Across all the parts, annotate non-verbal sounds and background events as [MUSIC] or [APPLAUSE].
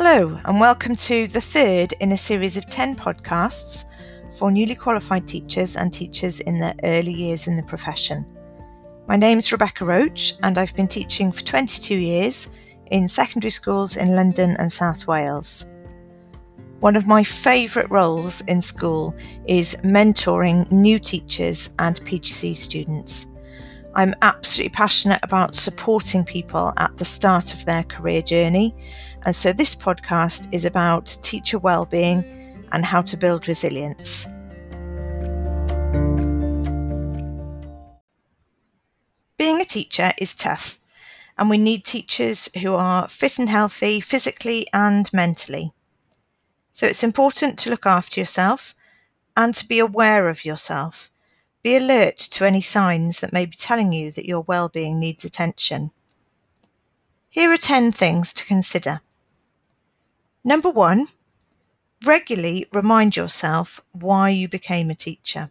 Hello, and welcome to the third in a series of 10 podcasts for newly qualified teachers and teachers in their early years in the profession. My name's Rebecca Roach, and I've been teaching for 22 years in secondary schools in London and South Wales. One of my favourite roles in school is mentoring new teachers and PGCE students. I'm absolutely passionate about supporting people at the start of their career journey. And so this podcast is about teacher well-being and how to build resilience. Being a teacher is tough, and we need teachers who are fit and healthy physically and mentally. So it's important to look after yourself and to be aware of yourself be alert to any signs that may be telling you that your well-being needs attention. Here are 10 things to consider. Number one, regularly remind yourself why you became a teacher.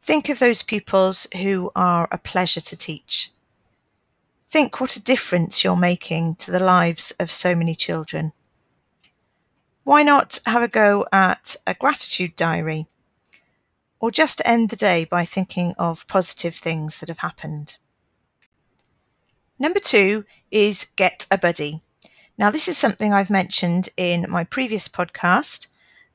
Think of those pupils who are a pleasure to teach. Think what a difference you're making to the lives of so many children. Why not have a go at a gratitude diary or just end the day by thinking of positive things that have happened. Number two is get a buddy. Now, this is something I've mentioned in my previous podcast,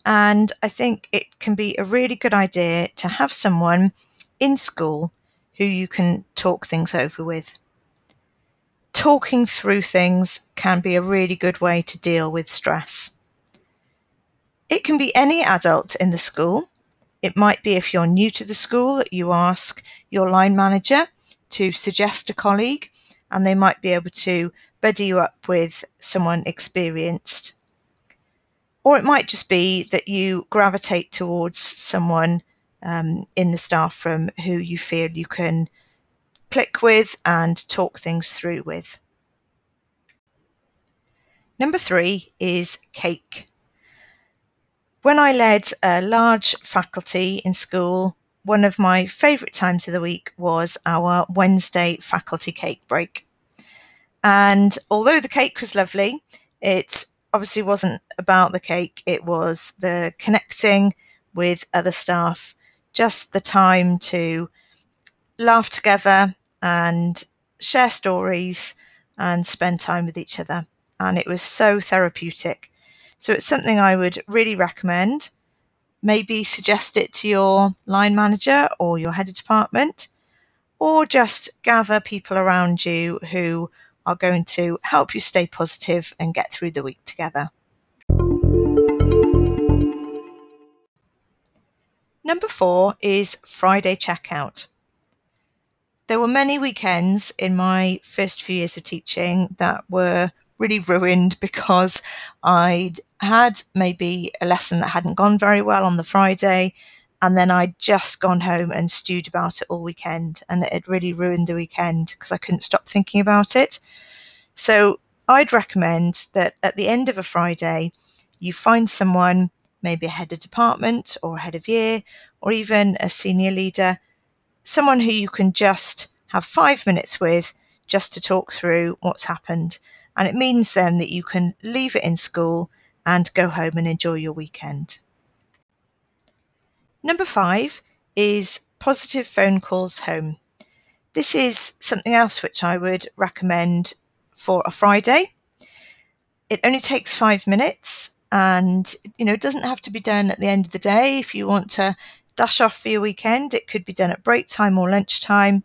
and I think it can be a really good idea to have someone in school who you can talk things over with. Talking through things can be a really good way to deal with stress. It can be any adult in the school, it might be if you're new to the school that you ask your line manager to suggest a colleague, and they might be able to buddy you up with someone experienced. Or it might just be that you gravitate towards someone um, in the staff room who you feel you can click with and talk things through with. Number three is cake. When I led a large faculty in school, one of my favourite times of the week was our Wednesday faculty cake break. And although the cake was lovely, it obviously wasn't about the cake, it was the connecting with other staff, just the time to laugh together and share stories and spend time with each other. And it was so therapeutic. So it's something I would really recommend. Maybe suggest it to your line manager or your head of department, or just gather people around you who are going to help you stay positive and get through the week together. Number four is Friday checkout. There were many weekends in my first few years of teaching that were really ruined [LAUGHS] because I'd had maybe a lesson that hadn't gone very well on the Friday. And then I'd just gone home and stewed about it all weekend. And it had really ruined the weekend because I couldn't stop thinking about it. So I'd recommend that at the end of a Friday, you find someone, maybe a head of department or a head of year, or even a senior leader, someone who you can just have five minutes with just to talk through what's happened. And it means then that you can leave it in school and go home and enjoy your weekend. Number five is positive phone calls home. This is something else which I would recommend for a Friday. It only takes five minutes and you know it doesn't have to be done at the end of the day if you want to dash off for your weekend it could be done at break time or lunchtime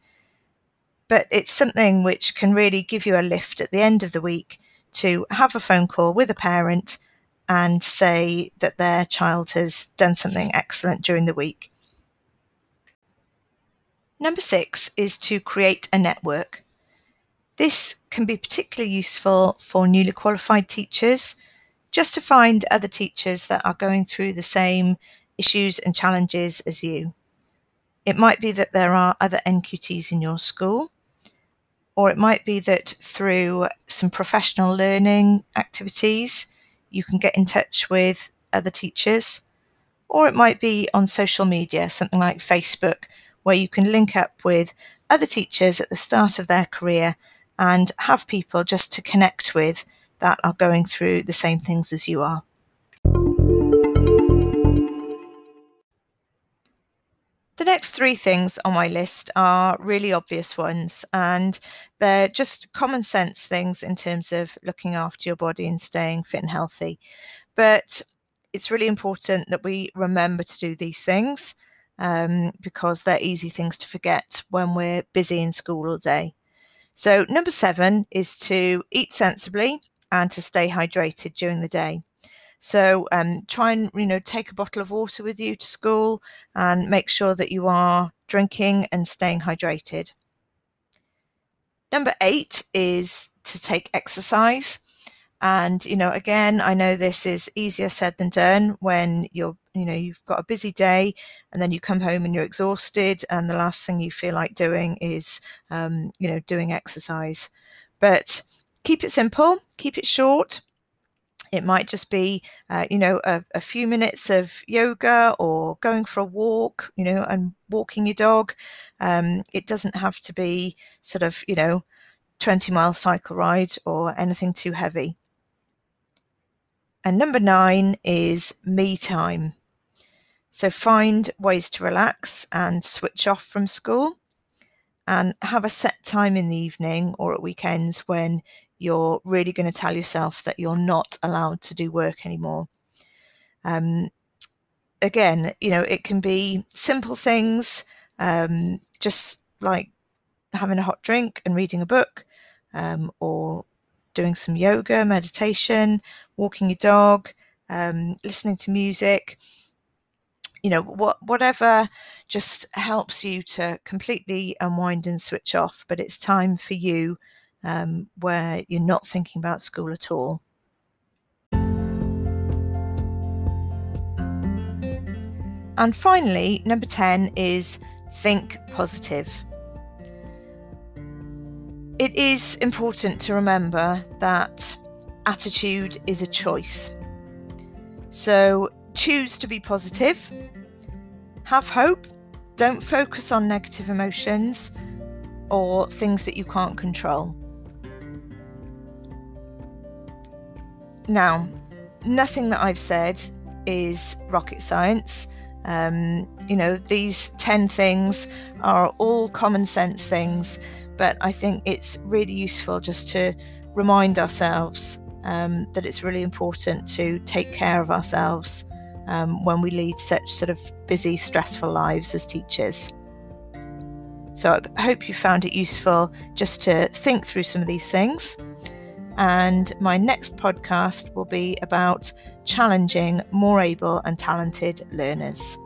but it's something which can really give you a lift at the end of the week to have a phone call with a parent and say that their child has done something excellent during the week. Number six is to create a network. This can be particularly useful for newly qualified teachers, just to find other teachers that are going through the same issues and challenges as you. It might be that there are other NQTs in your school, or it might be that through some professional learning activities, you can get in touch with other teachers, or it might be on social media, something like Facebook, where you can link up with other teachers at the start of their career and have people just to connect with that are going through the same things as you are. The next three things on my list are really obvious ones, and they're just common sense things in terms of looking after your body and staying fit and healthy. But it's really important that we remember to do these things um, because they're easy things to forget when we're busy in school all day. So, number seven is to eat sensibly and to stay hydrated during the day. So um, try and you know take a bottle of water with you to school and make sure that you are drinking and staying hydrated. Number eight is to take exercise. And you know, again, I know this is easier said than done when you're you know you've got a busy day and then you come home and you're exhausted and the last thing you feel like doing is um, you know doing exercise but keep it simple keep it short it might just be, uh, you know, a, a, few minutes of yoga or going for a walk, you know, and walking your dog. Um, it doesn't have to be sort of, you know, 20 mile cycle ride or anything too heavy. And number nine is me time. So find ways to relax and switch off from school and have a set time in the evening or at weekends when you're really going to tell yourself that you're not allowed to do work anymore. Um, again, you know, it can be simple things, um, just like having a hot drink and reading a book, um, or doing some yoga, meditation, walking your dog, um, listening to music. You know, what, whatever just helps you to completely unwind and switch off. But it's time for you um, where you're not thinking about school at all. And finally, number 10 is think positive. It is important to remember that attitude is a choice. So choose to be positive, have hope, don't focus on negative emotions or things that you can't control. Now, nothing that I've said is rocket science. Um, you know, these 10 things are all common sense things, but I think it's really useful just to remind ourselves um, that it's really important to take care of ourselves um, when we lead such sort of busy, stressful lives as teachers. So I hope you found it useful just to think through some of these things. And my next podcast will be about challenging more able and talented learners.